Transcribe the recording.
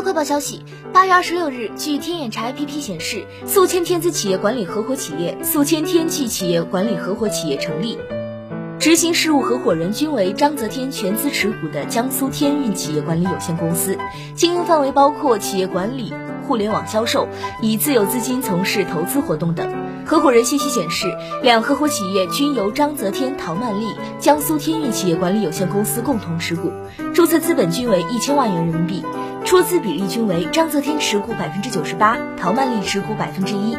热快报消息：八月二十六日，据天眼查 APP 显示，宿迁天资企业管理合伙企业宿迁天气企业管理合伙企业成立，执行事务合伙人均为章泽天全资持股的江苏天运企业管理有限公司，经营范围包括企业管理、互联网销售，以自有资金从事投资活动等。合伙人信息显示，两合伙企业均由章泽天陶曼丽、江苏天运企业管理有限公司共同持股，注册资本均为一千万元人民币。出资比例均为张泽天持股百分之九十八，陶曼丽持股百分之一。